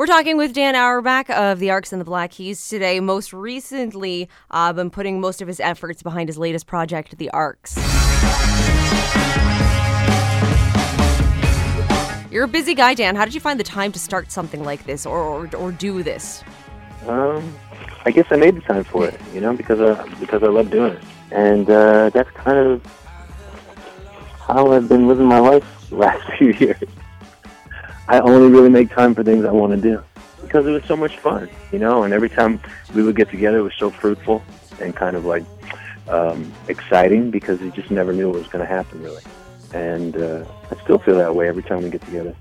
We're talking with Dan Auerbach of the Arcs and the Black Keys today. Most recently, uh, been putting most of his efforts behind his latest project, the Arcs. You're a busy guy, Dan. How did you find the time to start something like this or, or, or do this? Um, I guess I made the time for it, you know, because I, because I love doing it. And uh, that's kind of how I've been living my life the last few years. I only really make time for things I want to do because it was so much fun, you know. And every time we would get together, it was so fruitful and kind of like um, exciting because you just never knew what was going to happen, really. And uh, I still feel that way every time we get together.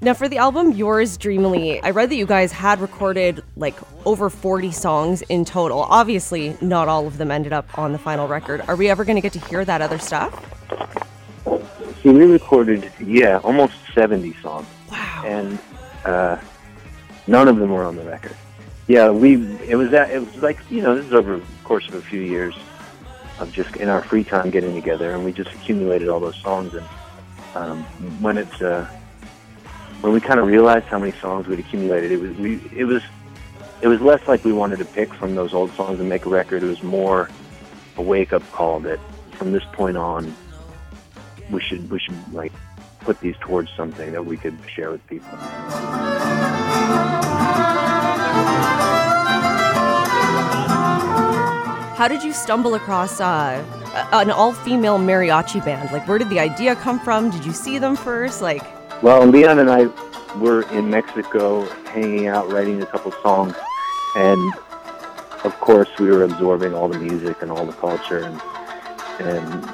Now, for the album Yours Dreamily, I read that you guys had recorded like over 40 songs in total. Obviously, not all of them ended up on the final record. Are we ever going to get to hear that other stuff? See, we recorded, yeah, almost 70 songs. And uh, none of them were on the record. Yeah, we it was that it was like you know this is over the course of a few years of just in our free time getting together, and we just accumulated all those songs. And um, when it's uh, when we kind of realized how many songs we'd accumulated, it was we it was it was less like we wanted to pick from those old songs and make a record. It was more a wake up call that from this point on we should we should like put these towards something that we could share with people. How did you stumble across uh, an all-female mariachi band? Like, where did the idea come from? Did you see them first? Like, Well, Leon and I were in Mexico hanging out, writing a couple songs, and of course we were absorbing all the music and all the culture and and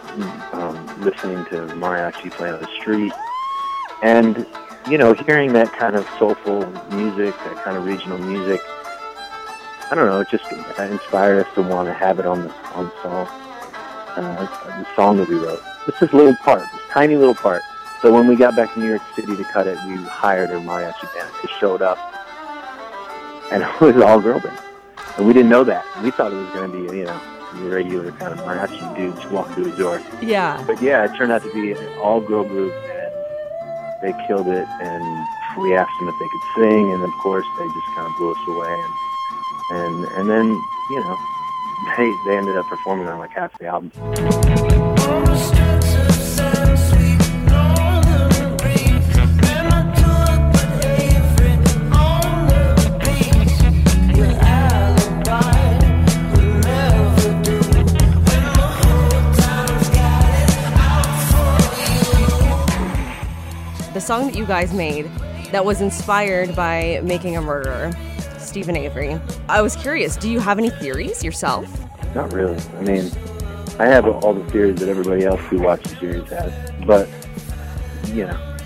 um, listening to mariachi playing on the street, and you know, hearing that kind of soulful music, that kind of regional music. I don't know, it just inspired us to want to have it on the on the song, uh, the song that we wrote. It's this little part, this tiny little part. So when we got back to New York City to cut it, we hired a mariachi band. They showed up, and it was all girl band, and we didn't know that. We thought it was going to be, you know, the regular kind of mariachi dudes walk through the door. yeah. But yeah, it turned out to be an all girl group, and they killed it. And we asked them if they could sing, and of course they just kind of blew us away. And and and then you know they they ended up performing on like half the album. Oh, song that you guys made that was inspired by Making a Murderer, Steven Avery. I was curious, do you have any theories yourself? Not really. I mean, I have all the theories that everybody else who watches the series has, but you know,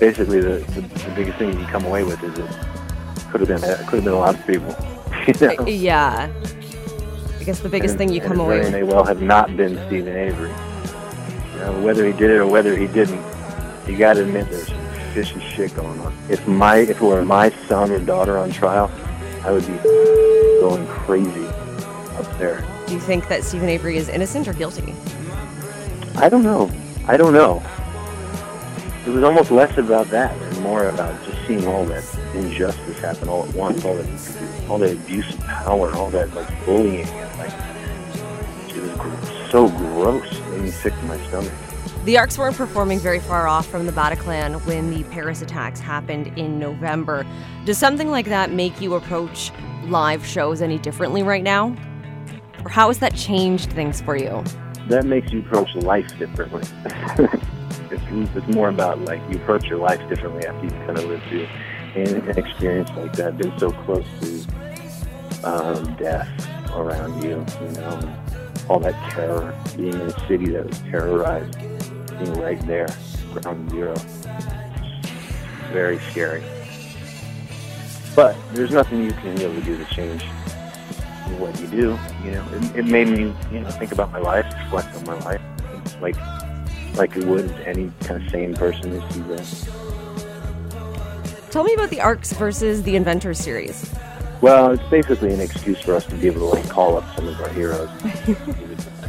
basically the, the, the biggest thing you come away with is it could have been it could have been a lot of people. You know? Uh, yeah. I guess the biggest And- thing you come away with. may well have not been Steven Avery. You know, whether he did it or whether he didn't, you got to admit there's some fishy shit going on. If my if it were my son or daughter on trial, I would be going crazy up there. Do you think that Steven Avery is innocent or guilty? I don't know. I don't know. It was almost less about that and more about just seeing all that injustice happen all at once, all that, all that abuse of power, all that like bullying, and like it was so gross. It made me sick to my stomach. The Arcs weren't performing very far off from the Bataclan when the Paris attacks happened in November. Does something like that make you approach live shows any differently right now? Or how has that changed things for you? That makes you approach life differently. it's, it's more about like you approach your life differently after you've kind of lived through an, experience like that, been so close to um, death around you, you know, all that terror, being in a city that was terrorized, right there, ground zero. Very scary. But there's nothing you can really do to change what you do. You know, it, it made me, you know, think about my life, reflect on my life, like like it would any kind of sane person who sees that. Tell me about the Arcs versus the Inventor series. Well, it's basically an excuse for us to be able to like call up some of our heroes,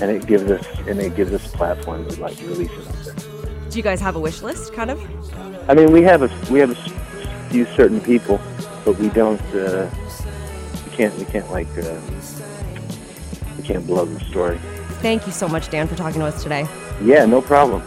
and it gives us and it gives us a platform to like release it. Do you guys have a wish list, kind of? I mean, we have a we have a few certain people, but we don't uh, we can't we can't like uh, we can't blow the story. Thank you so much, Dan, for talking to us today. Yeah, no problem.